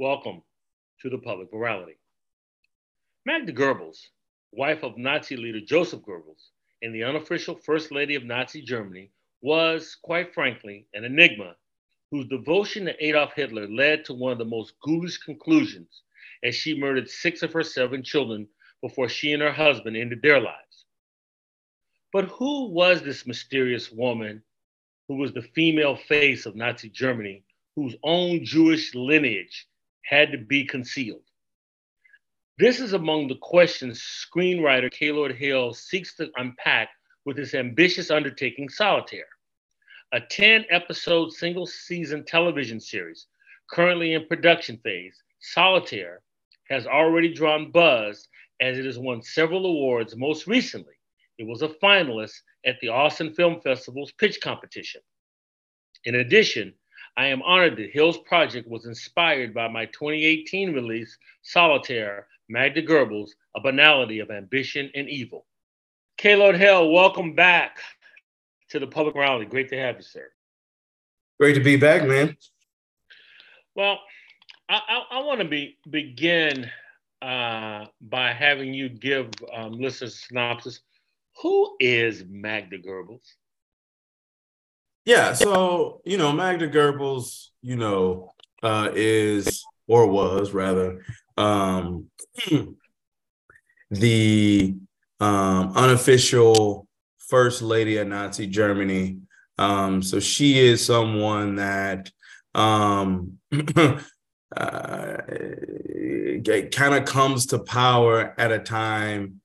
Welcome to the public morality. Magda Goebbels, wife of Nazi leader Joseph Goebbels and the unofficial First Lady of Nazi Germany, was, quite frankly, an enigma whose devotion to Adolf Hitler led to one of the most ghoulish conclusions as she murdered six of her seven children before she and her husband ended their lives. But who was this mysterious woman who was the female face of Nazi Germany, whose own Jewish lineage had to be concealed? This is among the questions screenwriter Kaylord Hill seeks to unpack with his ambitious undertaking, Solitaire, a 10 episode single season television series currently in production phase. Solitaire has already drawn buzz as it has won several awards. Most recently, it was a finalist at the Austin Film Festival's pitch competition. In addition, I am honored that Hill's project was inspired by my 2018 release, Solitaire, Magda Goebbels, A Banality of Ambition and Evil. Kaylord Hill, welcome back to the public rally. Great to have you, sir. Great to be back, man. Well, I, I, I want to be begin uh, by having you give um, listeners a synopsis. Who is Magda Goebbels? Yeah, so you know, Magda Goebbels, you know, uh, is or was rather um, the um, unofficial first lady of Nazi Germany. Um, so she is someone that um, uh, kind of comes to power at a time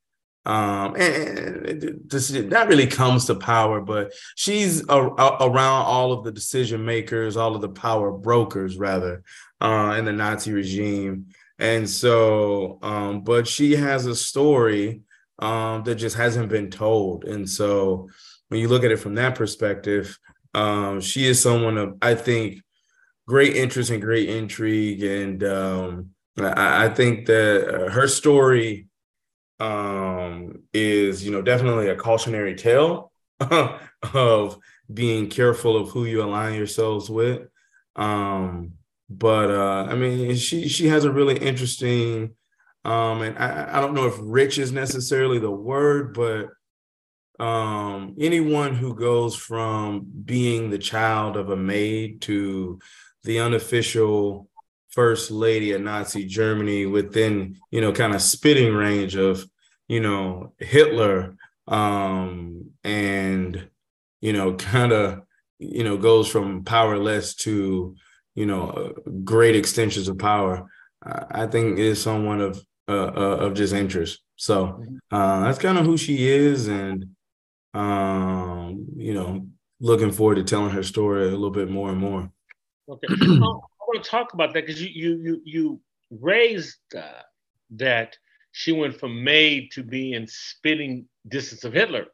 um, and this that really comes to power, but she's a, a, around all of the decision makers, all of the power brokers, rather, uh, in the Nazi regime. And so, um, but she has a story um, that just hasn't been told. And so, when you look at it from that perspective, um, she is someone of, I think, great interest and great intrigue. And um, I, I think that uh, her story um, is, you know, definitely a cautionary tale of being careful of who you align yourselves with. Um, but uh, I mean, she she has a really interesting, um, and I, I don't know if rich is necessarily the word, but um, anyone who goes from being the child of a maid to the unofficial first lady of Nazi Germany within, you know, kind of spitting range of, you know, Hitler um, and, you know, kind of, you know, goes from powerless to, you know, uh, great extensions of power. I think is someone of uh, uh, of just interest. So uh, that's kind of who she is, and um, you know, looking forward to telling her story a little bit more and more. Okay, want to talk about that because you you you you raised uh, that she went from maid to being spitting distance of Hitler.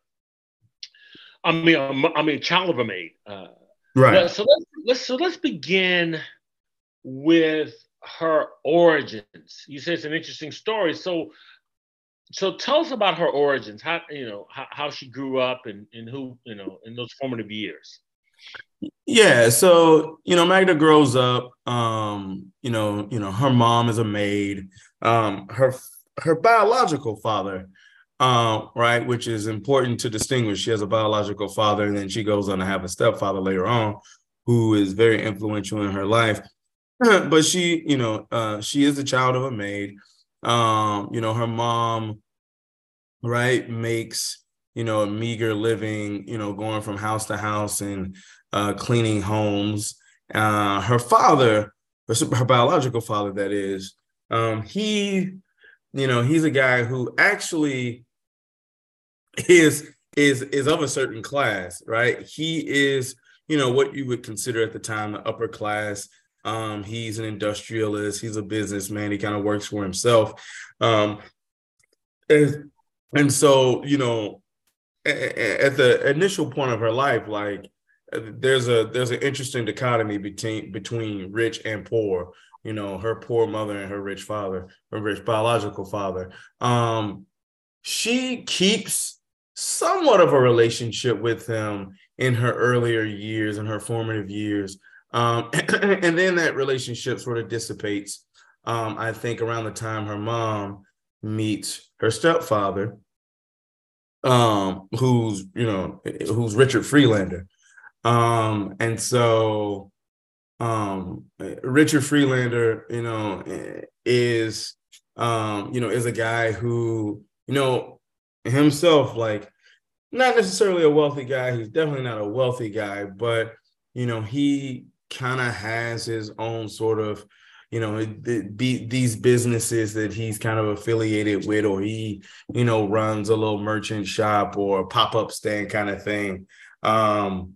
I mean, um, I mean, child of a maid. Uh, right. So let's, let's so let's begin with her origins. You say it's an interesting story. So, so tell us about her origins. How you know how, how she grew up and and who you know in those formative years. Yeah, so you know, Magda grows up. Um, you know, you know, her mom is a maid. Um, her her biological father, uh, right, which is important to distinguish. She has a biological father, and then she goes on to have a stepfather later on, who is very influential in her life. but she, you know, uh, she is the child of a maid. Um, you know, her mom, right, makes you know, a meager living, you know, going from house to house and uh, cleaning homes. Uh, her father, her biological father, that is, um, he, you know, he's a guy who actually is is is of a certain class, right? He is, you know, what you would consider at the time the upper class. Um, he's an industrialist. He's a businessman. He kind of works for himself. Um, and, and so, you know, at the initial point of her life, like there's a there's an interesting dichotomy between between rich and poor. You know, her poor mother and her rich father, her rich biological father. Um, she keeps somewhat of a relationship with him in her earlier years, in her formative years. Um, and then that relationship sort of dissipates. Um, I think around the time her mom meets her stepfather, um, who's you know who's Richard Friedlander, um, and so um, Richard Friedlander, you know, is um, you know is a guy who you know himself like not necessarily a wealthy guy. He's definitely not a wealthy guy, but you know he kind of has his own sort of you know the, these businesses that he's kind of affiliated with or he you know runs a little merchant shop or pop-up stand kind of thing. Um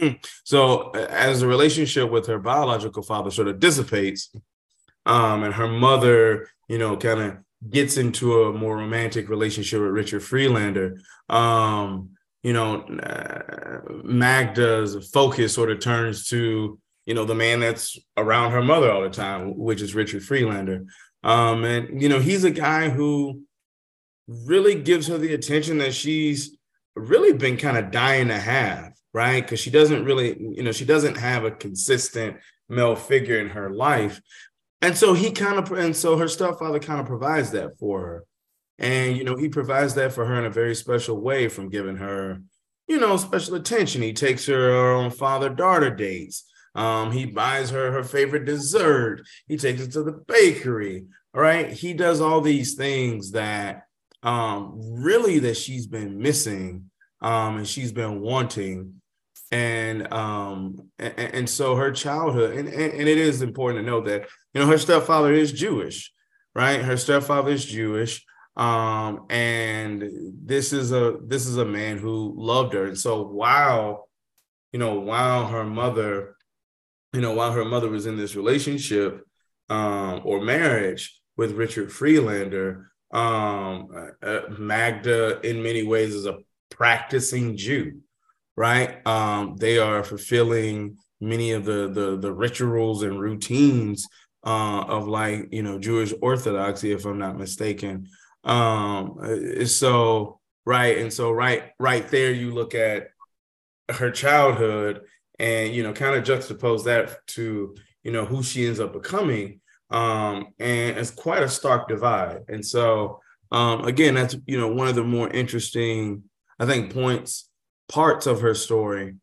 so as the relationship with her biological father sort of dissipates um and her mother you know kind of gets into a more romantic relationship with Richard Friedlander um you know uh, Magda's focus sort of turns to you know, the man that's around her mother all the time, which is Richard Friedlander. Um, and, you know, he's a guy who really gives her the attention that she's really been kind of dying to have, right? Because she doesn't really, you know, she doesn't have a consistent male figure in her life. And so he kind of, and so her stepfather kind of provides that for her. And, you know, he provides that for her in a very special way from giving her, you know, special attention. He takes her on father daughter dates. Um, he buys her her favorite dessert. He takes her to the bakery. All right. He does all these things that um, really that she's been missing um, and she's been wanting. And um, and, and so her childhood, and, and, and it is important to know that, you know, her stepfather is Jewish, right? Her stepfather is Jewish. Um, and this is a this is a man who loved her. And so while, you know, while her mother you know, while her mother was in this relationship um, or marriage with Richard Friedlander, um, uh, Magda, in many ways, is a practicing Jew, right? Um, they are fulfilling many of the the, the rituals and routines uh, of like you know Jewish orthodoxy, if I'm not mistaken. Um, uh, so right, and so right right there, you look at her childhood and you know kind of juxtapose that to you know who she ends up becoming um and it's quite a stark divide. And so um again that's you know one of the more interesting i think points parts of her story.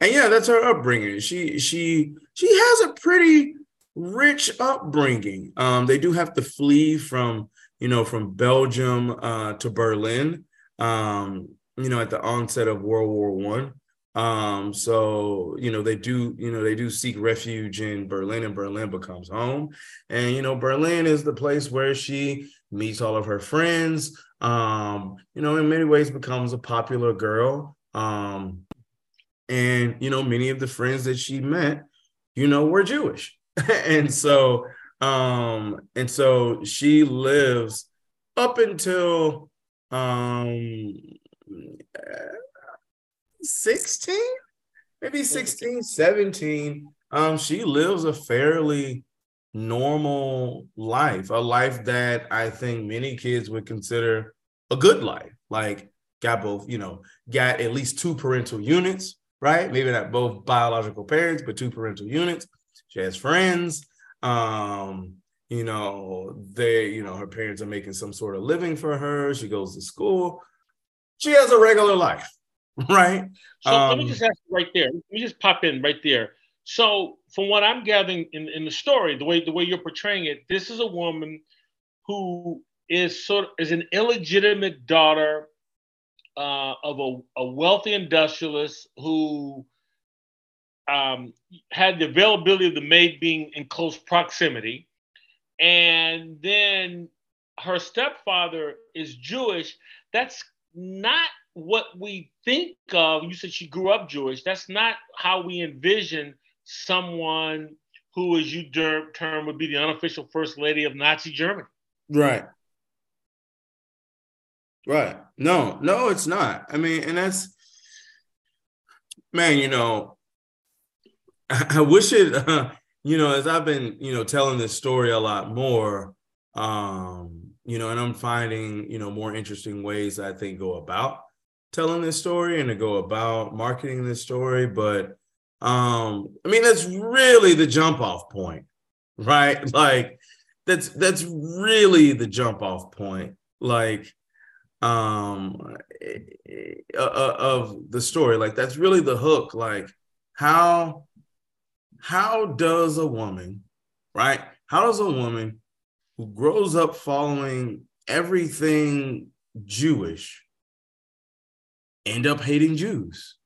And yeah that's her upbringing. She she she has a pretty rich upbringing. Um they do have to flee from you know from belgium uh to berlin um you know at the onset of world war one um, so you know, they do, you know, they do seek refuge in Berlin, and Berlin becomes home. And you know, Berlin is the place where she meets all of her friends. Um, you know, in many ways becomes a popular girl. Um, and you know, many of the friends that she met, you know, were Jewish. and so um, and so she lives up until um 16, maybe 16, 17. Um, she lives a fairly normal life, a life that I think many kids would consider a good life. Like, got both, you know, got at least two parental units, right? Maybe not both biological parents, but two parental units. She has friends. Um, you know, they, you know, her parents are making some sort of living for her. She goes to school. She has a regular life. right? So um, let me um, just ask right there. Let me just pop in right there. So from what I'm gathering in, in the story, the way the way you're portraying it, this is a woman who is sort of is an illegitimate daughter uh, of a, a, wealthy industrialist who um, had the availability of the maid being in close proximity, and then her stepfather is Jewish. That's not what we think of. You said she grew up Jewish. That's not how we envision someone who, as you term, would be the unofficial first lady of Nazi Germany. Right. Right. No, no, it's not. I mean, and that's, man, you know, I, wish it, uh, you know, as I've been, you know, telling this story a lot more, um, you know, and I'm finding, you know, more interesting ways I think go about telling this story and to go about marketing this story. But Um, I mean, that's really the jump off point, right? Like that's that's really the jump off point. Like um uh, uh, of the story like that's really the hook like how how does a woman right how does a woman who grows up following everything jewish end up hating jews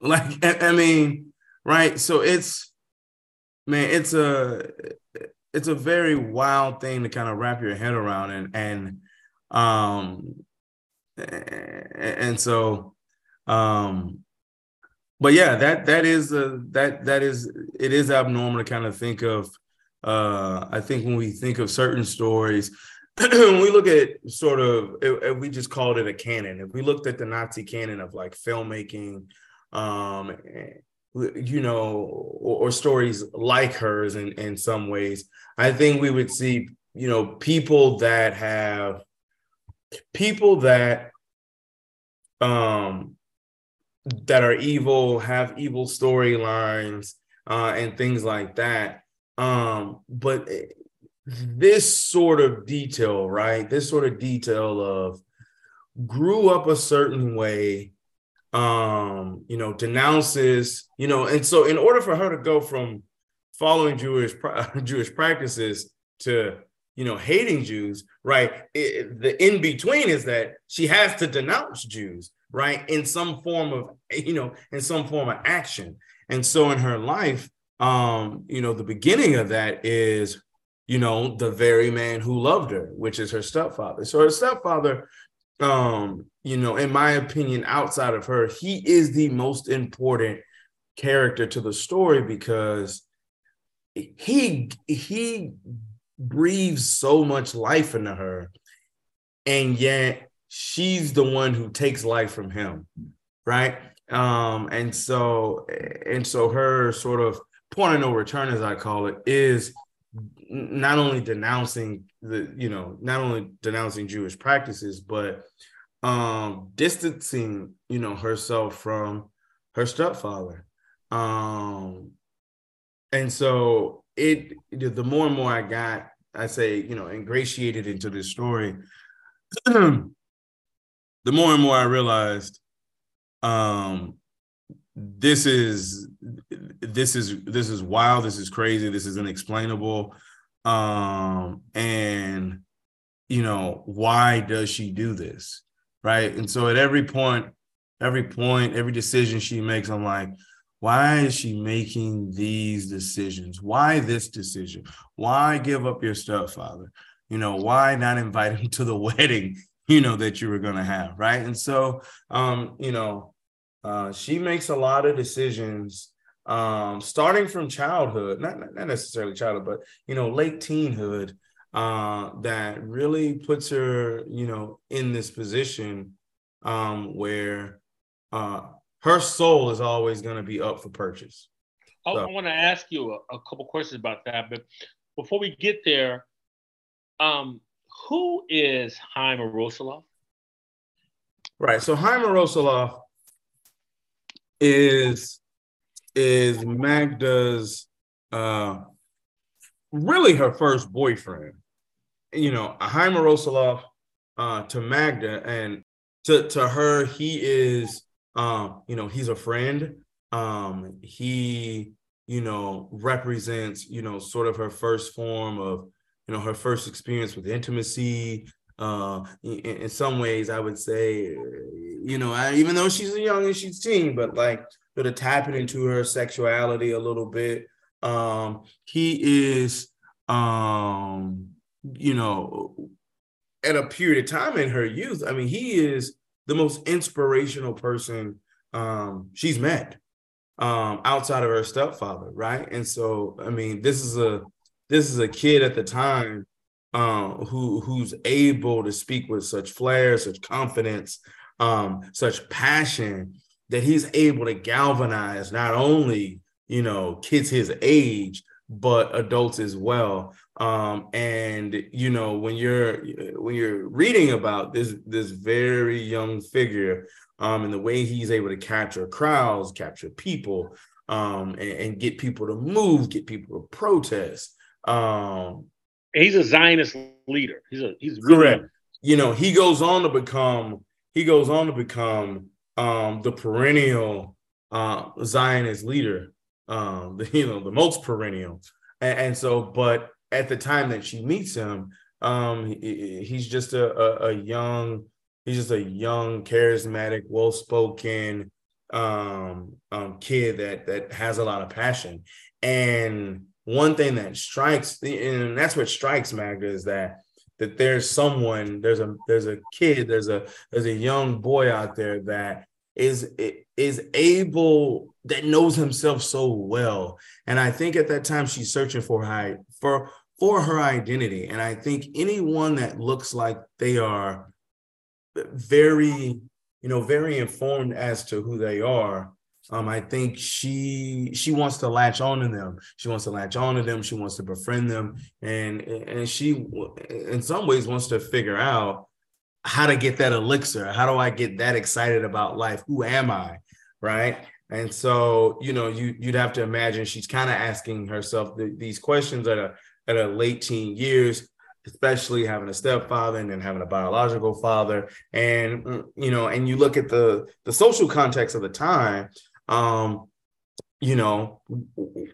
like i mean right so it's man it's a it's a very wild thing to kind of wrap your head around and and um, and so, um, but yeah, that that is a, that that is it is abnormal to kind of think of. Uh, I think when we think of certain stories, we look at sort of, we just called it a canon. If we looked at the Nazi canon of like filmmaking, um, you know, or, or, stories like hers in, in some ways, I think we would see, you know, people that have people that um that are evil have evil storylines uh and things like that um but this sort of detail right this sort of detail of grew up a certain way um you know denounces you know and so in order for her to go from following jewish jewish practices to you know, hating Jews, right? It, the in between is that she has to denounce Jews, right, in some form of, you know, in some form of action. And so in her life, um, you know, the beginning of that is, you know, the very man who loved her, which is her stepfather. So her stepfather, um, you know, in my opinion, outside of her, he is the most important character to the story because he he breathes so much life into her. And yet she's the one who takes life from him. Right. Um, and so and so her sort of point of no return, as I call it, is not only denouncing the, you know, not only denouncing Jewish practices, but um distancing, you know, herself from her stepfather. Um and so it the more and more I got, I say, you know, ingratiated into this story, the more and more I realized um this is this is this is wild, this is crazy, this is unexplainable. Um and you know, why does she do this? Right. And so at every point, every point, every decision she makes, I'm like, why is she making these decisions? Why this decision? Why give up your stepfather? You know, why not invite him to the wedding, you know, that you were going to have? Right. And so, um, you know, uh, she makes a lot of decisions um, starting from childhood, not, not necessarily childhood, but, you know, late teenhood uh, that really puts her, you know, in this position um, where uh, her soul is always going to be up for purchase. I, so. I want to ask you a, a, couple questions about that, but before we get there, um, who is Haim Rosoloff? Right. So Haim Rosoloff is is Magda's uh, really her first boyfriend. You know, Haim Rosoloff uh, to Magda and to to her, he is um, you know, he's a friend. Um, he, you know, represents, you know, sort of her first form of, you know, her first experience with intimacy. Uh, in, in some ways, I would say, you know, I, even though she's young and she's teen, but like sort of tapping into her sexuality a little bit. Um, he is, um, you know, at a period of time in her youth. I mean, he is the most inspirational person um, she's met um, outside of her stepfather, right? And so, I mean, this is a this is a kid at the time um, who who's able to speak with such flair, such confidence, um, such passion that he's able to galvanize not only you know kids his age but adults as well. Um, and you know, when you're when you're reading about this this very young figure, um, and the way he's able to capture crowds, capture people, um, and, and, get people to move, get people to protest. Um, he's a Zionist leader. He's a he's correct. You know, he goes on to become he goes on to become um, the perennial uh, Zionist leader, um, the, you know, the most perennial. And, and, so, but at the time that she meets him, um, he, he's just a, a, a, young, he's just a young, charismatic, well-spoken um, um, kid that that has a lot of passion. And one thing that strikes, and that's what strikes Magda is that that there's someone, there's a there's a kid, there's a there's a young boy out there that is is able that knows himself so well. And I think at that time she's searching for her for for her identity. And I think anyone that looks like they are very, you know, very informed as to who they are um, I think she she wants to latch on to them. She wants to latch on to them. She wants to befriend them, and and she, in some ways, wants to figure out how to get that elixir. How do I get that excited about life? Who am I? Right. And so, you know, you you'd have to imagine she's kind of asking herself the, these questions at a at a late teen years, especially having a stepfather and then having a biological father. And you know, and you look at the the social context of the time, um, you know,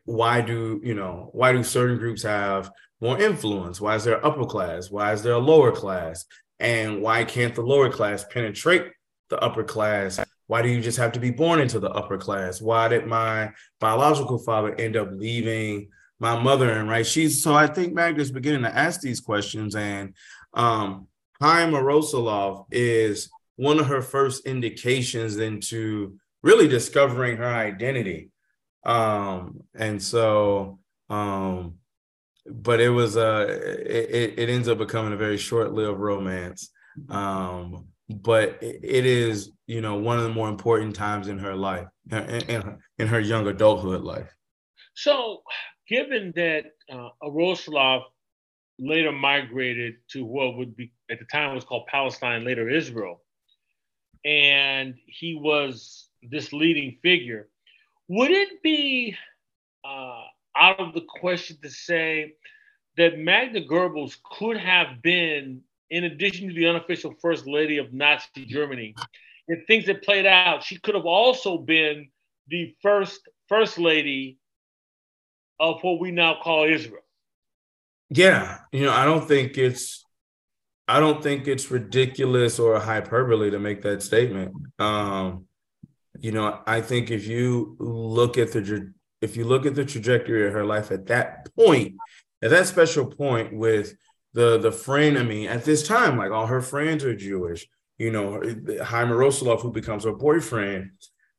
why do you know why do certain groups have more influence? Why is there upper class? Why is there a lower class? And why can't the lower class penetrate the upper class? Why do you just have to be born into the upper class? Why did my biological father end up leaving my mother? And right, she's so I think Magda's beginning to ask these questions, and um, Chaim Arlosoroff is one of her first indications into really discovering her identity. Um, and so, um, but it was uh it, it ends up becoming a very short-lived romance. Um, but it is, you know, one of the more important times in her life, in, in, her young adulthood life. So, given that uh, Arlosoroff later migrated to what would be at the time was called Palestine, later Israel, and he was this leading figure. Would it be uh, out of the question to say that Magda Goebbels could have been, in addition to the unofficial first lady of Nazi Germany, if things had played out, she could have also been the first first lady of what we now call Israel. Yeah, you know, I don't think it's I don't think it's ridiculous or hyperbole to make that statement. Um, you know, I think if you look at the if you look at the trajectory of her life at that point, at that special point with the the friend, I mean, at this time, like all her friends are Jewish. You know, Chaim Arlosoroff, who becomes her boyfriend,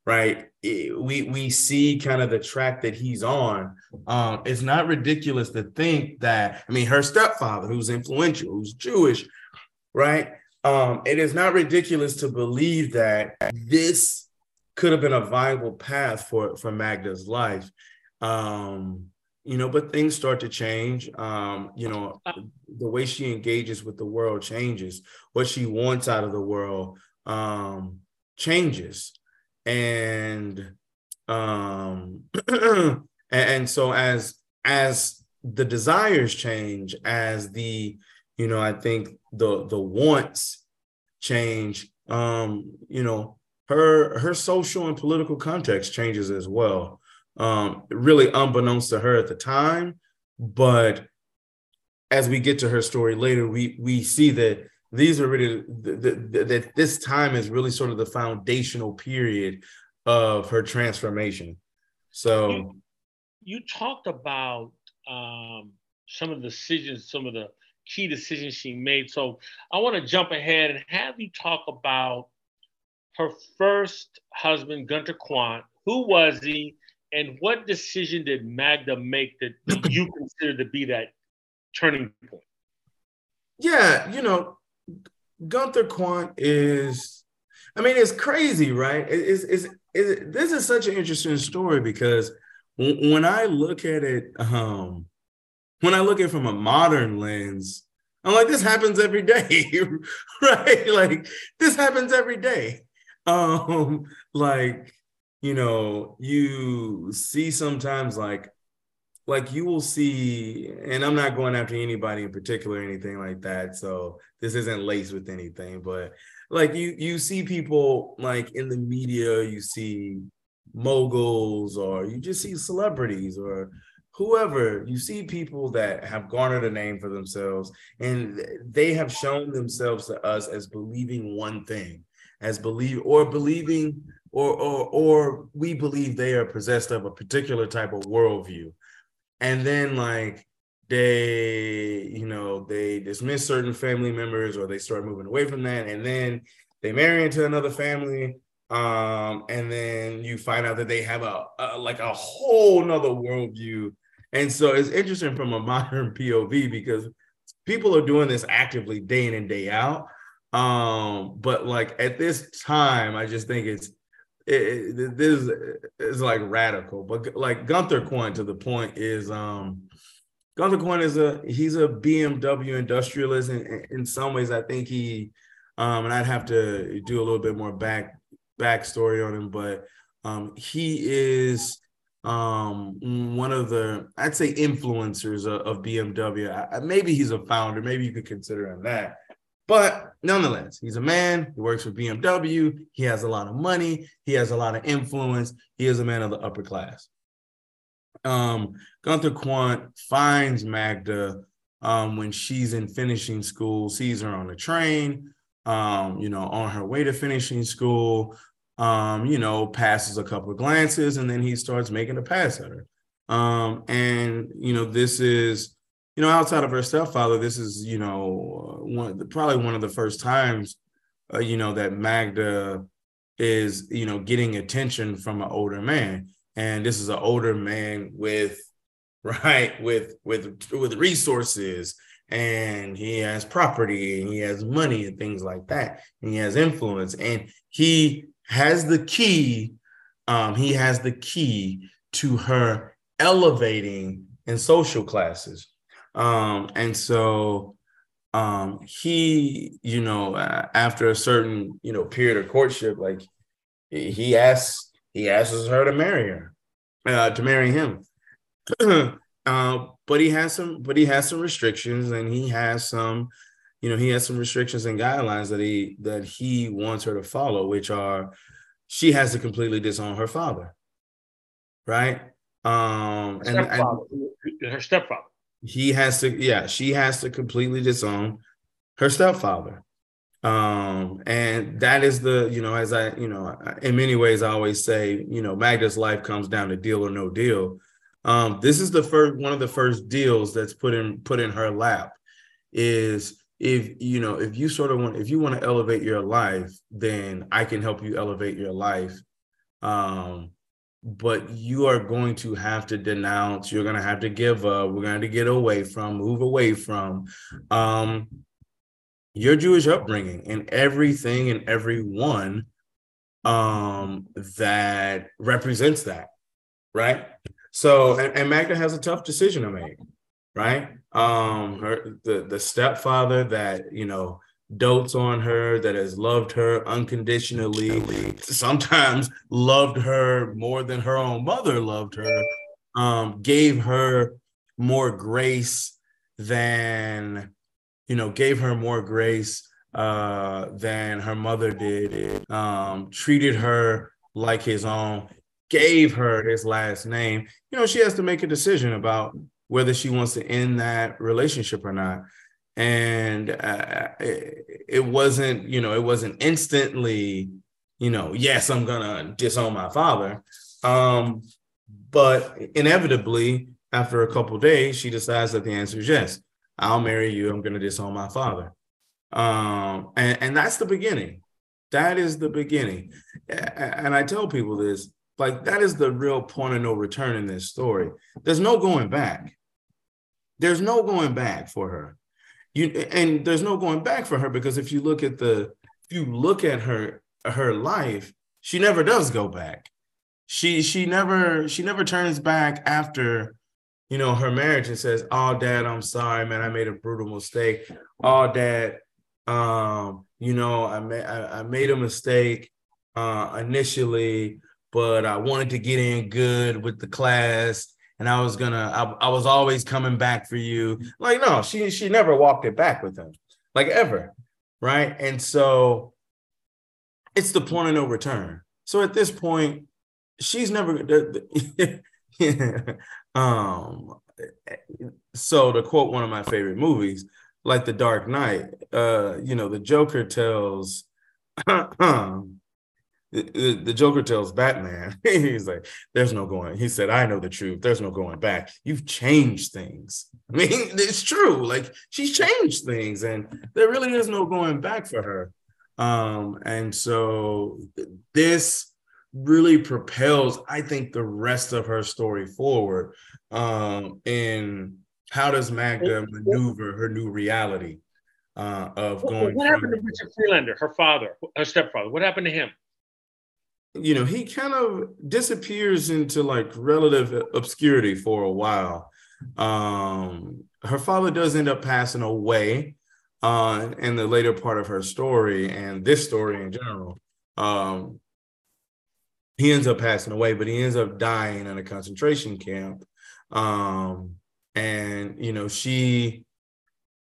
right? We we see kind of the track that he's on. Um, it's not ridiculous to think that. I mean, her stepfather, who's influential, who's Jewish, right? Um, it is not ridiculous to believe that this could have been a viable path for for Magda's life. Um, you know, but things start to change. Um, you know, the way she engages with the world changes. What she wants out of the world um, changes, and um, and, so as as the desires change, as the you know, I think the the wants change. Um, you know, her her social and political context changes as well. Um, really unbeknownst to her at the time, but as we get to her story later, we we see that these are really that this time is really sort of the foundational period of her transformation. So, you, you talked about um, some of the decisions, some of the key decisions she made. So, I want to jump ahead and have you talk about her first husband, Gunther Quandt, who was he, and what decision did Magda make that you consider to be that turning point? Yeah, you know, Gunther Quandt is, I mean, it's crazy, right? It's, it's, it's, this is such an interesting story because when I look at it, um, when I look at it from a modern lens, I'm like, this happens every day, right? Like, this happens every day um like you know, you see sometimes like like you will see, and I'm not going after anybody in particular, anything like that. So this isn't laced with anything, but like you you see people like in the media, you see moguls, or you just see celebrities or whoever you see people that have garnered a name for themselves and they have shown themselves to us as believing one thing as believe or believing or or or we believe they are possessed of a particular type of worldview. And then like they you know they dismiss certain family members or they start moving away from that and then they marry into another family um and then you find out that they have a, a like a whole nother worldview. And so it's interesting from a modern pov because people are doing this actively day in and day out um but like at this time i just think it's it, it, this is like radical, but like Gunther Quandt to the point is um Gunther Quandt is a he's a BMW industrialist and in some ways I think he um and I'd have to do a little bit more back backstory on him, but um he is um one of the I'd say influencers of, of BMW. I, maybe he's a founder, maybe you could consider him that. But nonetheless, he's a man. He works for BMW. He has a lot of money. He has a lot of influence. He is a man of the upper class. Um, Gunther Quandt finds Magda um, when she's in finishing school, sees her on the train, um, you know, on her way to finishing school, um, you know, passes a couple of glances, and then he starts making a pass at her. Um, and, you know, this is you know, outside of her stepfather, this is, you know, one probably one of the first times, uh, you know, that Magda is, you know, getting attention from an older man, and this is an older man with, right, with with with resources, and he has property, and he has money, and things like that, and he has influence, and he has the key, um, he has the key to her elevating in social classes um, and so um, he, you know, uh, after a certain, you know, period of courtship, like he asks, he asks her to marry her, uh, to marry him. uh, but he has some, but he has some restrictions, and he has some, you know, he has some restrictions and guidelines that he that he wants her to follow, which are she has to completely disown her father, right? Um, and, and her stepfather he has to yeah she has to completely disown her stepfather. Um and that is the you know as i you know in many ways i always say you know magda's life comes down to deal or no deal. Um this is the first one of the first deals that's put in put in her lap is if you know if you sort of want if you want to elevate your life then i can help you elevate your life. Um but you are going to have to denounce you're going to have to give up we're going to get away from move away from um your jewish upbringing and everything and everyone um that represents that right? So and, and magda has a tough decision to make right? Um her the the stepfather that you know dotes on her, that has loved her unconditionally, sometimes loved her more than her own mother loved her, um, gave her more grace than, you know, gave her more grace uh, than her mother did, um, treated her like his own, gave her his last name. You know, she has to make a decision about whether she wants to end that relationship or not and uh, it, it wasn't you know it wasn't instantly you know yes i'm gonna disown my father. Um but inevitably after a couple days she decides that the answer is yes. I'll marry you. I'm gonna disown my father. Um and and that's the beginning. That is the beginning. And i tell people this like that is the real point of no return in this story. There's no going back. There's no going back for her you and there's no going back for her because if you look at the if you look at her her life she never does go back. She she never she never turns back after you know her marriage and says oh dad i'm sorry man. I made a brutal mistake. Oh dad um you know i made I, I made a mistake uh initially but I wanted to get in good with the class. And I was gonna, I, I was always coming back for you. Like, no, she she never walked it back with him, like ever. Right. And so it's the point of no return. So at this point, she's never um so to quote one of my favorite movies, like The Dark Knight, uh, you know, the Joker tells um, the, the Joker tells Batman, he's like, there's no going. He said, I know the truth. There's no going back. You've changed things. I mean, it's true. Like she's changed things, and there really is no going back for her. Um, and so this really propels, I think, the rest of her story forward. Um, in how does Magda maneuver her new reality uh, of going? What happened to Richard Friedlander, her father, her stepfather? What happened to him? You know, he kind of disappears into like relative obscurity for a while. Um, her father does end up passing away uh, in the later part of her story and this story in general. Um, he ends up passing away, but he ends up dying in a concentration camp. Um, and you know, she,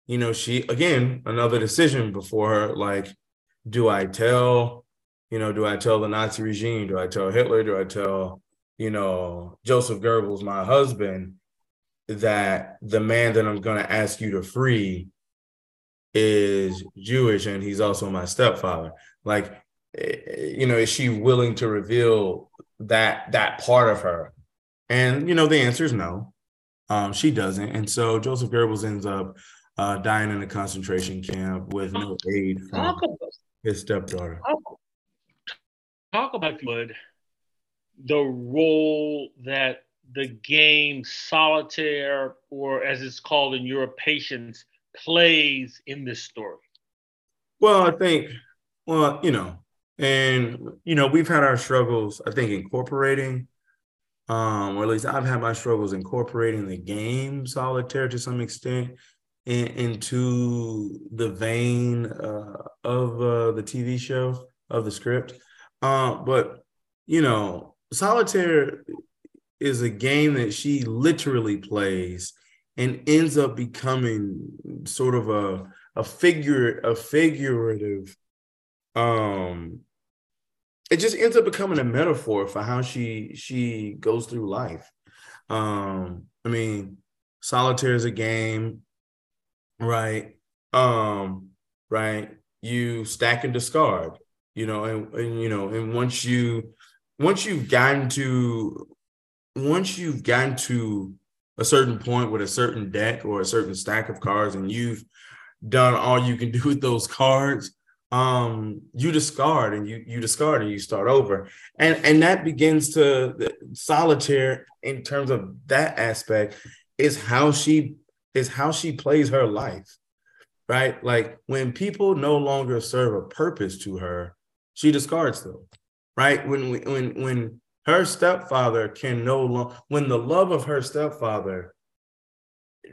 you know, she again another decision before her. Like, do I tell, you know, do I tell the Nazi regime? Do I tell Hitler? Do I tell, you know, Joseph Goebbels, my husband, that the man that I'm going to ask you to free is Jewish and he's also my stepfather. Like, you know, is she willing to reveal that that part of her? And you know, the answer is no. Um, she doesn't. And so Joseph Goebbels ends up uh, dying in a concentration camp with no aid from his stepdaughter. Talk about would the role that the game solitaire, or as it's called in Europe, patience, plays in this story? Well, I think, well, you know, and you know, we've had our struggles, I think, incorporating um, or at least I've had my struggles incorporating the game solitaire to some extent in, into the vein uh, of uh, the TV show of the script. Uh, but you know, solitaire is a game that she literally plays and ends up becoming sort of a a figure a figurative um it just ends up becoming a metaphor for how she she goes through life. Um, I mean, solitaire is a game, right? Um, right. You stack and discard, you know, and, and you know, and once you once you've gotten to once you've gotten to a certain point with a certain deck or a certain stack of cards and you've done all you can do with those cards um you discard and you you discard and you start over. And and that begins to solitaire in terms of that aspect is how she is how she plays her life right? Like when people no longer serve a purpose to her she discards them right when when when her stepfather can no longer when the love of her stepfather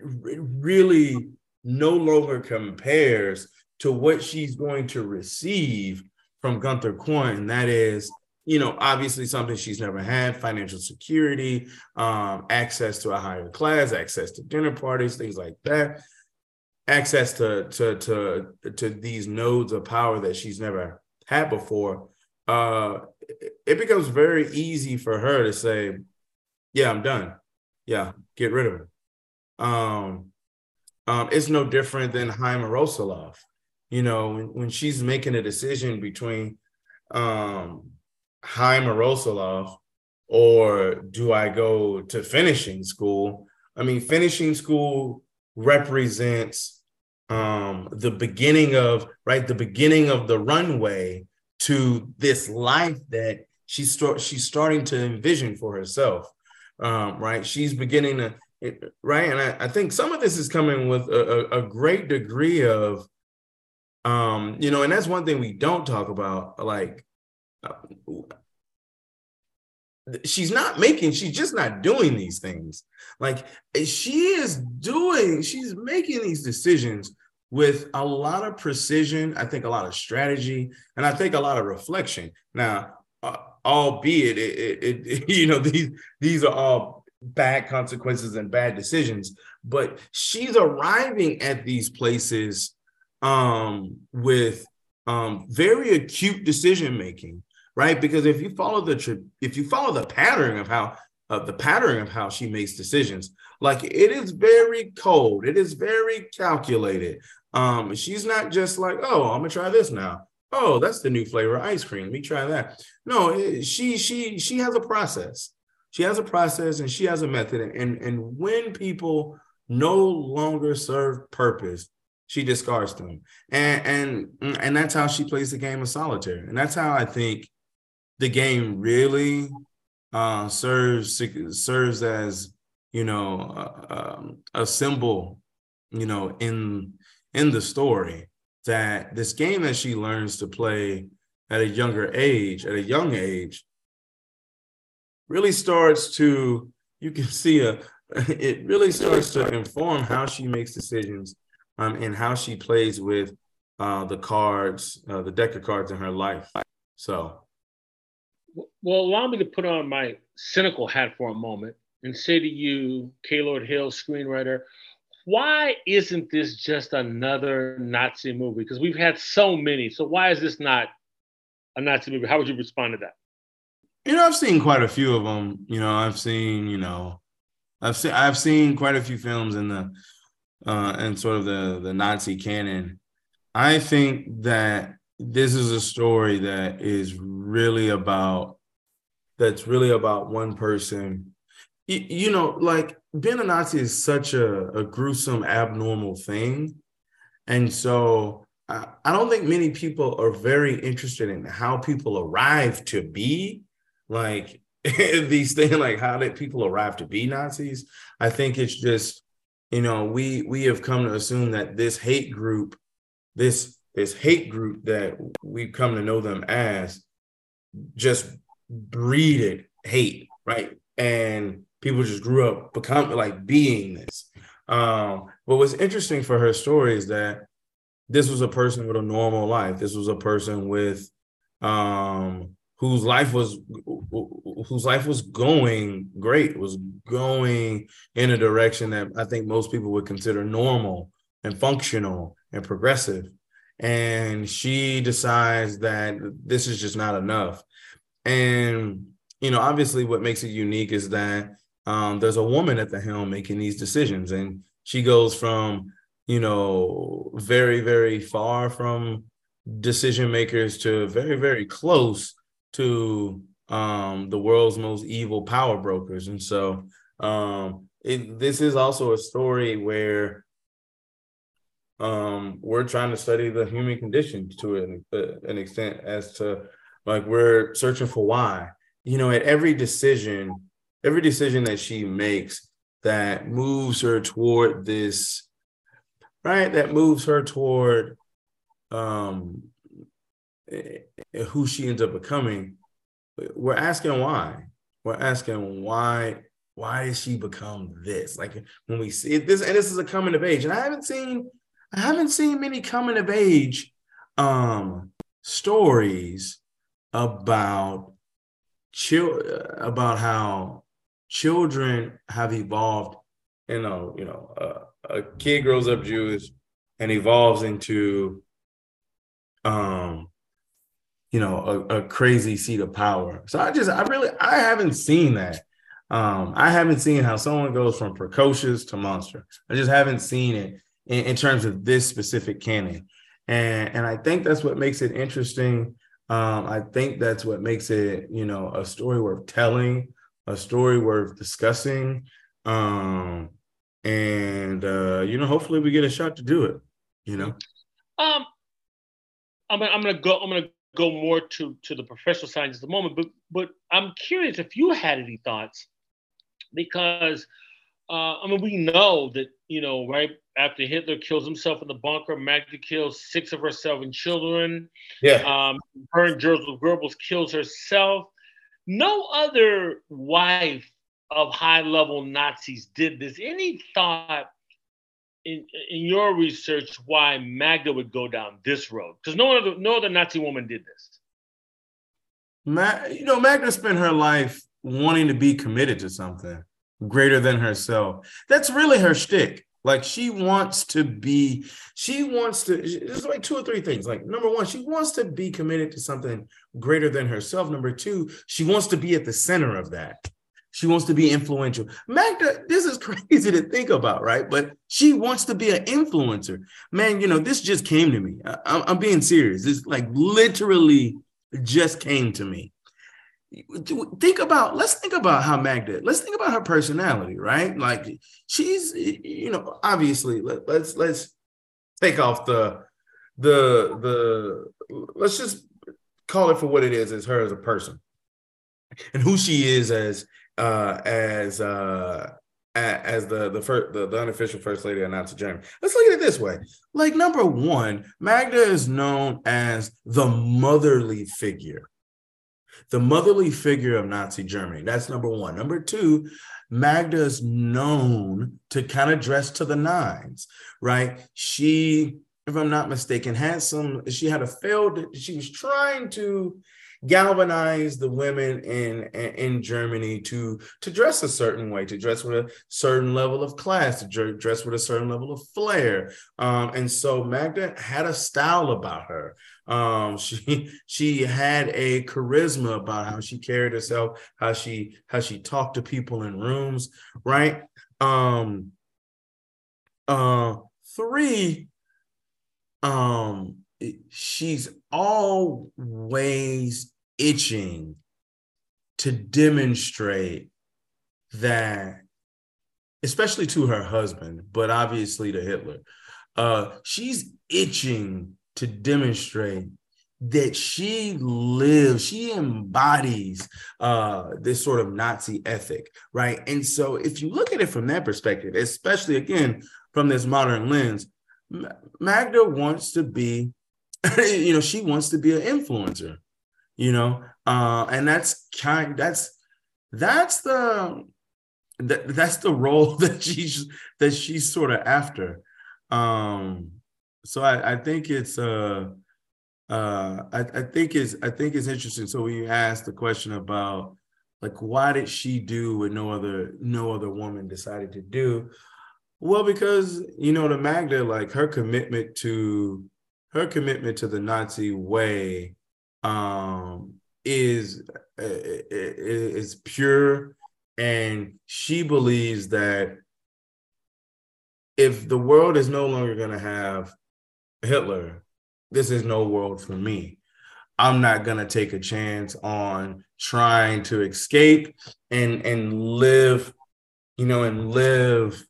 really no longer compares to what she's going to receive from Gunther Quandt. That is, you know, obviously something she's never had financial security, um, access to a higher class, access to dinner parties, things like that, access to, to, to, to these nodes of power that she's never had before. Uh, it becomes very easy for her to say, yeah, I'm done. Yeah, get rid of her. Um, um, it's no different than Chaim Rosolov you know, when, when she's making a decision between um Chaim Rosolov or do I go to finishing school? I mean, finishing school represents um the beginning of right the beginning of the runway to this life that she's start she's starting to envision for herself um right she's beginning to right and I, I think some of this is coming with a, a, great degree of um, you know, and that's one thing we don't talk about. Like, uh, she's not making, she's just not doing these things. Like, she is doing, she's making these decisions with a lot of precision. I think a lot of strategy, and I think a lot of reflection. Now, uh, albeit it, it, it, you know these these are all bad consequences and bad decisions but she's arriving at these places um, with um, very acute decision making right because if you follow the if you follow the pattern of how of the pattern of how she makes decisions like it is very cold it is very calculated um, she's not just like oh i'm gonna try this now oh, that's the new flavor of ice cream. Let me try that. No, she she she has a process. She has a process and she has a method. And and when people no longer serve purpose, she discards them. And and and that's how she plays the game of solitaire. And that's how I think the game really uh, serves serves as you know uh, um, a symbol, you know, in in the story that this game that she learns to play at a younger age, at a young age, really starts to, you can see a, it really starts to inform how she makes decisions um, and how she plays with uh, the cards, uh, the deck of cards in her life. So. Well, allow me to put on my cynical hat for a moment and say to you, Kaylord Hill, screenwriter, why isn't this just another Nazi movie? Because we've had so many. So why is this not a Nazi movie? How would you respond to that? You know, I've seen quite a few of them. You know, I've seen, you know, I've seen I've seen quite a few films in the uh in sort of the the Nazi canon. I think that this is a story that is really about that's really about one person. You, you know, like being a Nazi is such a, a gruesome, abnormal thing. And so I, I don't think many people are very interested in how people arrive to be like these things, like how did people arrive to be Nazis? I think it's just, you know, we we have come to assume that this hate group, this this hate group that we've come to know them as, just breeded hate, right? And people just grew up become like being this. Um, but what's interesting for her story is that this was a person with a normal life. This was a person with um whose life was whose life was going great, was going in a direction that I think most people would consider normal and functional and progressive. And she decides that this is just not enough. And you know, obviously what makes it unique is that um, there's a woman at the helm making these decisions, and she goes from you know very very far from decision makers to very very close to um, the world's most evil power brokers, and so um, it, this is also a story where um, we're trying to study the human condition to an, uh, an extent as to like we're searching for why. You know at every decision every decision that she makes that moves her toward this right that moves her toward um who she ends up becoming we're asking why. We're asking why why did she become this? Like when we see this and this is a coming of age and i haven't seen i haven't seen many coming of age um stories about chill about how children have evolved. You know, you know, uh, a kid grows up Jewish and evolves into, um, you know, a, a crazy seat of power. So I just, I really, I haven't seen that. Um, I haven't seen how someone goes from precocious to monster. I just haven't seen it in, in terms of this specific canon. And, and I think that's what makes it interesting. Um, I think that's what makes it, you know, a story worth telling a story worth discussing. Um, and uh, you know, hopefully we get a shot to do it. You know. Um, I'm I'm gonna go. I'm gonna go more to to the professional side at the moment, but but I'm curious if you had any thoughts because uh, I mean we know that you know right after Hitler kills himself in the bunker, Magda kills six of her seven children. Yeah. Um, her and Joseph Goebbels kills herself. No other wife of high level Nazis did this. Any thought in, in your research why Magda would go down this road? Because no other no other Nazi woman did this. Ma- you know, Magda spent her life wanting to be committed to something greater than herself. That's really her shtick. Like she wants to be, she wants to, there's like two or three things. Like number one, she wants to be committed to something greater than herself. Number two, she wants to be at the center of that. She wants to be influential. Magda, this is crazy to think about, right? But she wants to be an influencer. Man, you know, this just came to me. I, am being serious. This like literally just came to me think about let's think about how Magda let's think about her personality right like she's you know obviously let, let's let's take off the the the let's just call it for what it is as her as a person and who she is as uh as uh as the the first the, the unofficial first lady of Nazi Germany. Let's look at it this way. Like number one, Magda is known as the motherly figure the motherly figure of Nazi Germany. That's number one. Number two, Magda is known to kind of dress to the nines, right? She, if I'm not mistaken, had some, she had a failed, she was trying to galvanize the women in in Germany to to dress a certain way, to dress with a certain level of class, to dress with a certain level of flair. Um, and so Magda had a style about her. Um, she she had a charisma about how she carried herself, how she how she talked to people in rooms, right? Um, uh, three, um, she's always itching to demonstrate that, especially to her husband, but obviously to Hitler. Uh, she's itching to demonstrate that she lives, she embodies uh, this sort of Nazi ethic, right? And so, if you look at it from that perspective, especially again from this modern lens, Magda wants to be, you know, she wants to be an influencer, you know, uh, and that's kind, that's that's the that, that's the role that she's that she's sort of after. Um, so I, I think it's uh uh I, I think it's I think it's interesting. So when you ask the question about like why did she do what no other no other woman decided to do? Well, because you know the Magda, like her commitment to her commitment to the Nazi way um is uh, uh, uh, is pure and she believes that if the world is no longer going to have Hitler, this is no world for me. I'm not gonna take a chance on trying to escape and and live, you know, and live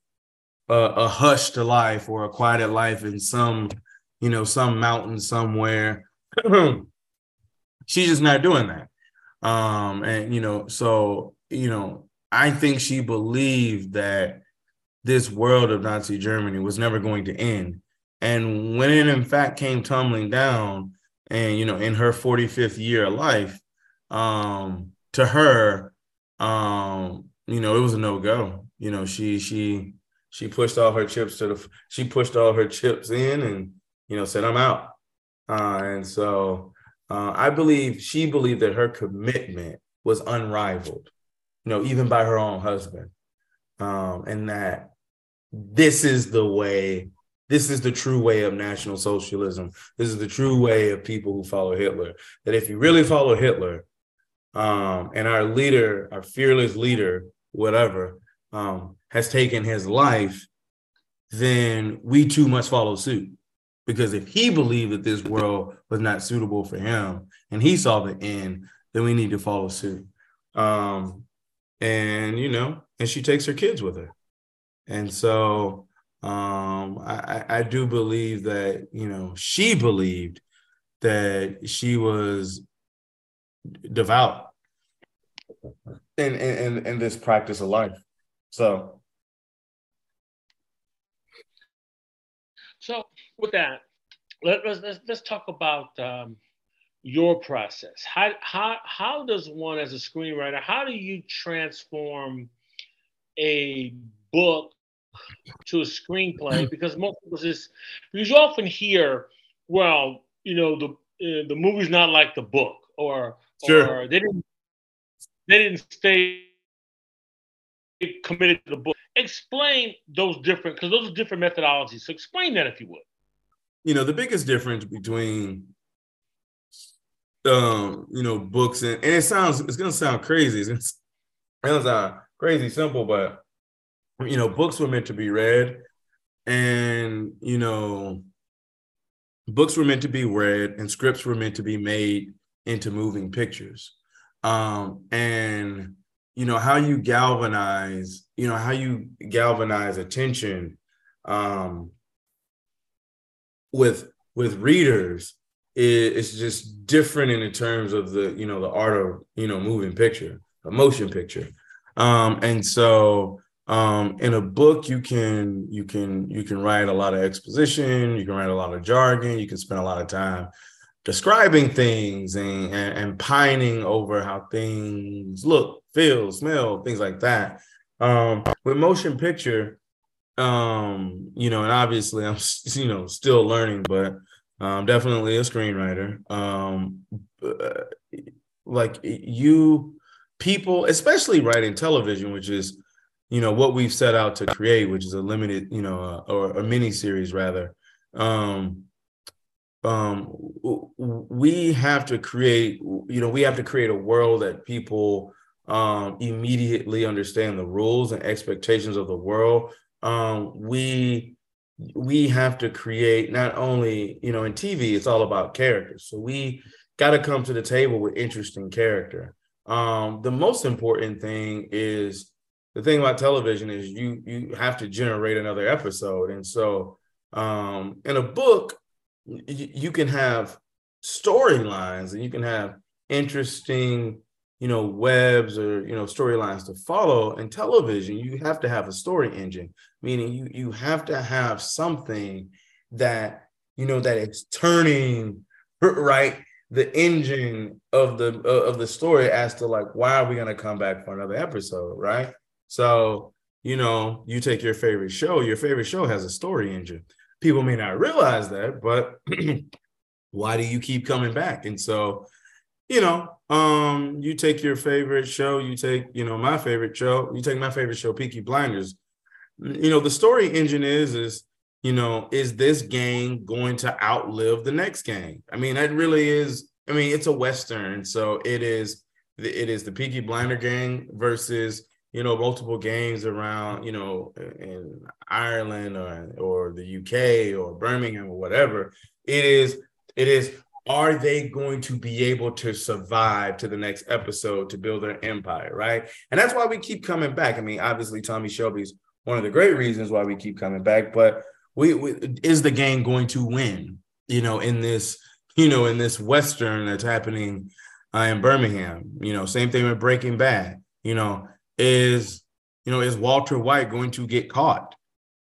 a, a hushed life or a quiet life in some, you know, some mountain somewhere. She's just not doing that. Um, and you know, so you know, I think she believed that this world of Nazi Germany was never going to end and when it in fact came tumbling down, and you know, in her 45th year of life, um, to her, um, you know, it was a no-go. You know, she she she pushed all her chips to the she pushed all her chips in and you know said, I'm out. Uh, and so uh, I believe she believed that her commitment was unrivaled, you know, even by her own husband. Um, and that this is the way this is the true way of National Socialism. This is the true way of people who follow Hitler. That if you really follow Hitler, um, and our leader, our fearless leader, whatever, um, has taken his life, then we too must follow suit. Because if he believed that this world was not suitable for him and he saw the end, then we need to follow suit. Um, and, you know, and she takes her kids with her. And so um, I, I do believe that, you know, she believed that she was devout in, in, in this practice of life. So. So with that, let, us let's, let's talk about um, your process. How, how, how does one as a screenwriter, how do you transform a book to a screenplay because most people just because you often hear, well, you know, the uh, the movie's not like the book, or Sure. Or they didn't they didn't stay committed to the book. Explain those different because those are different methodologies. So explain that if you would. You know, the biggest difference between um, you know, books and, and it sounds it's gonna sound crazy. It's gonna sound crazy simple, but you know, books were meant to be read, and you know, books were meant to be read, and scripts were meant to be made into moving pictures. Um, and you know how you galvanize, you know how you galvanize attention um, with with readers it's just different in the terms of the you know the art of you know moving picture a motion picture. Um and so um in a book you can you can you can write a lot of exposition you can write a lot of jargon you can spend a lot of time describing things and, and, and pining over how things look feel smell things like that. Um with motion picture um you know and obviously i'm you know still learning but um, definitely a screenwriter. Um, uh, like you, people, especially writing television, which is, you know, what we've set out to create, which is a limited, you know, uh, or a mini series rather. Um, um, we have to create, you know, we have to create a world that people um, immediately understand the rules and expectations of the world. Um, we we have to create not only you know in tv it's all about characters. So we got to come to the table with interesting character. Um the most important thing is the thing about television is you you have to generate another episode. And so um in a book you can have storylines and you can have interesting you know webs or you know storylines to follow in television you have to have a story engine meaning you you have to have something that you know that it's turning right the engine of the of the story as to like why are we going to come back for another episode right? So you know you take your favorite show your favorite show has a story engine. People may not realize that but why do you keep coming back? And so you know um you take your favorite show you take you know my favorite show you take my favorite show peaky blinders. You know the story engine is is you know is this gang going to outlive the next gang? I mean that really is i mean it's a western so it is it is the peaky blinder gang versus you know multiple gangs around you know in ireland or or the uk or birmingham or whatever. It is it is are they going to be able to survive to the next episode to build their empire right and that's why we keep coming back i mean obviously tommy shelby's one of the great reasons why we keep coming back. But we, we is the game going to win? You know, in this you know in this western that's happening uh, in Birmingham. You know, same thing with Breaking Bad. You know, is you know is Walter White going to get caught?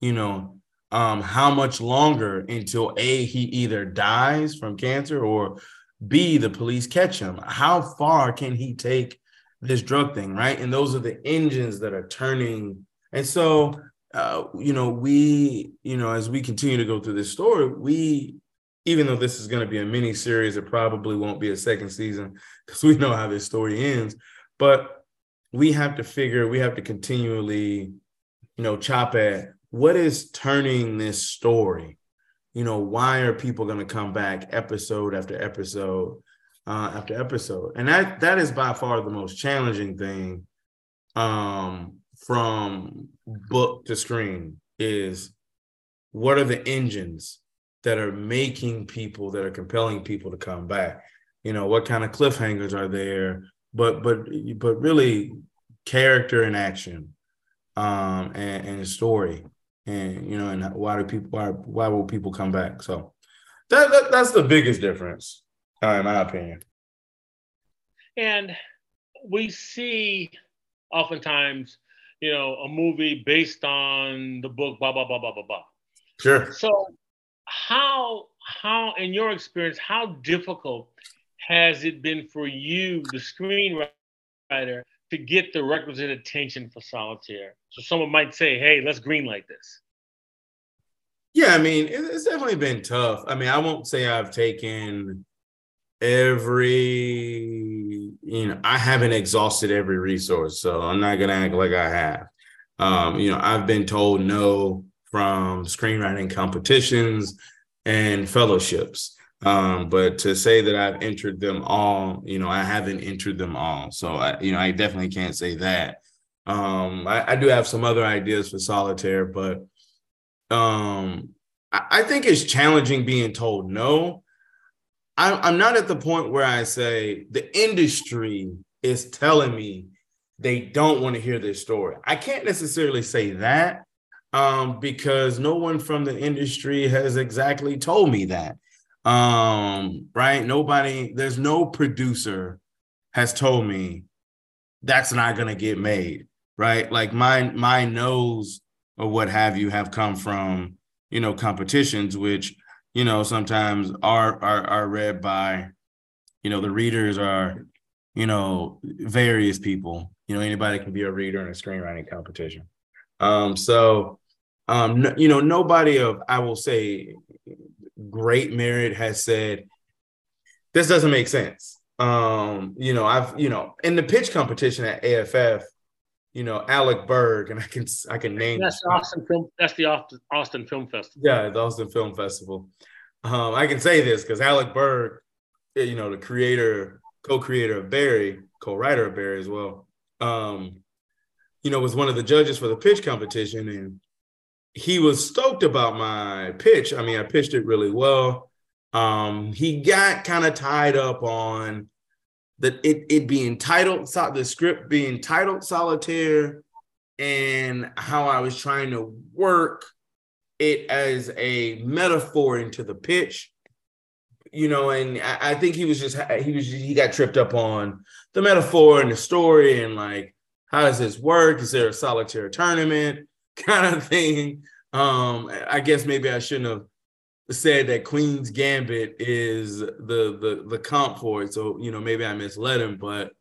You know, um, how much longer until a he either dies from cancer or b the police catch him? How far can he take this drug thing? Right, and those are the engines that are turning and so, uh, you know, we, you know, as we continue to go through this story, we, even though this is going to be a mini series, it probably won't be a second season because we know how this story ends. But we have to figure, we have to continually, you know, chop at what is turning this story. You know, why are people going to come back episode after episode uh, after episode? And that that is by far the most challenging thing um, from book to screen is what are the engines that are making people that are compelling people to come back you know what kind of cliffhangers are there but but but really character and action um and, and story and you know and why do people why why will people come back so that, that that's the biggest difference uh, in my opinion and we see oftentimes you know, a movie based on the book, blah, blah, blah, blah, blah, blah. Sure. So how how in your experience, how difficult has it been for you, the screenwriter, to get the requisite attention for solitaire? So someone might say, hey, let's greenlight this. Yeah, I mean, it's definitely been tough. I mean, I won't say I've taken every you know, I haven't exhausted every resource, so I'm not gonna act like I have. Um, you know, I've been told no from screenwriting competitions and fellowships. Um, but to say that I've entered them all, you know, I haven't entered them all. So I, you know, I definitely can't say that. Um, I, I do have some other ideas for solitaire, but um, I, I think it's challenging being told no. I'm, I'm not at the point where I say the industry is telling me they don't want to hear this story. I can't necessarily say that um, because no one from the industry has exactly told me that. Um, right? Nobody, there's no producer has told me that's not gonna get made, right? Like my my nose or what have you have come from, you know, competitions, which you know sometimes are are are read by, you know, the readers are, you know, various people. You know, anybody can be a reader in a screenwriting competition. Um, so, um, you know, nobody of I will say great merit has said this doesn't make sense. Um, you know, I've you know in the pitch competition at AFF, you know Alec Berg, and I can I can name that's the Austin film. That's the Austin Film Festival. Yeah, the Austin Film Festival. Um, I can say this because Alec Berg, eh, you know, the creator, co-creator of Barry, co-writer of Barry as well. Um, you know, was one of the judges for the pitch competition, and he was stoked about my pitch. I mean, I pitched it really well. Um, he got kind of tied up on that it it being titled the script being titled solitaire and how I was trying to work it as a metaphor into the pitch you know and I, I, think he was just he was he got tripped up on the metaphor and the story and like how does this work is there a solitaire tournament kind of thing um i guess maybe i shouldn't have said that Queen's Gambit is the the the comp for it. So you know maybe I misled him, but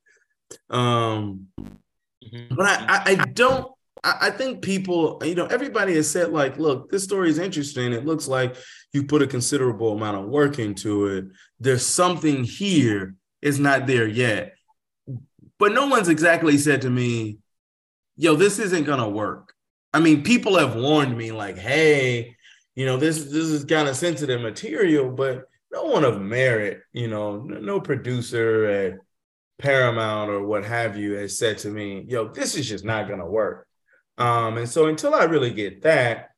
um, mm-hmm. but I I, don't. I, think people, you know, everybody has said like, look, this story is interesting. It looks like you put a considerable amount of work into it. There's something here. It's not there yet. But no one's exactly said to me, yo, this isn't gonna work. I mean, people have warned me, like, hey, you know, this this is kind of sensitive material, but no one of merit, you know, no producer at Paramount or what have you has said to me, yo, this is just not gonna work. Um, and so until I really get that,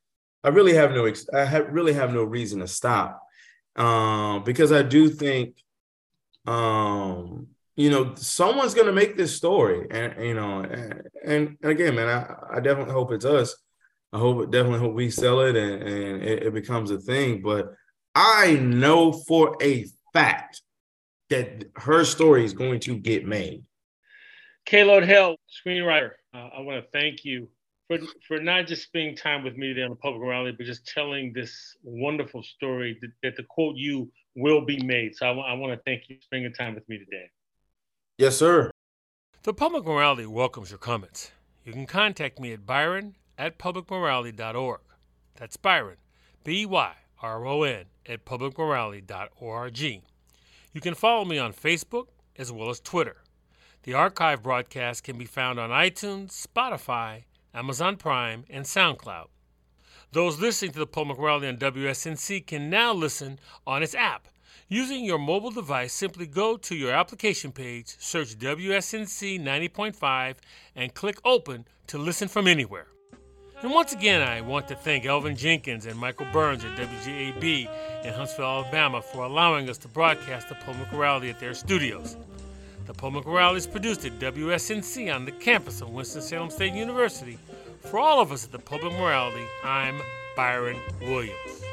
I really have no ex- I really have no reason to stop. Um, because I do think um, you know, someone's gonna make this story. And you know, and, and again, man, I, I definitely hope it's us I hope definitely hope we sell it and, and it, it becomes a thing. But I know for a fact that her story is going to get made. Kaylord Hill, screenwriter, uh, I want to thank you for, for not just spending time with me today on the Public Morality, but just telling this wonderful story that, that the quote you will be made. So I, w- I want to thank you for spending time with me today. Yes, sir. The public morality welcomes your comments. You can contact me at Byron at publicmorality.org. That's Byron, B Y R O N, at publicmorality.org. You can follow me on Facebook as well as Twitter. The archive broadcast can be found on iTunes, Spotify, Amazon Prime, and SoundCloud. Those listening to the Public Morality on WSNC can now listen on its app. Using your mobile device, simply go to your application page, search WSNC 90.5, and click Open to listen from anywhere. And once again, I want to thank Elvin Jenkins and Michael Burns at WJAB in Huntsville, Alabama, for allowing us to broadcast the Public Morality at their studios. The Public Morality is produced at WSNC on the campus of Winston-Salem State University. For all of us at the Public Morality, I'm Byron Williams.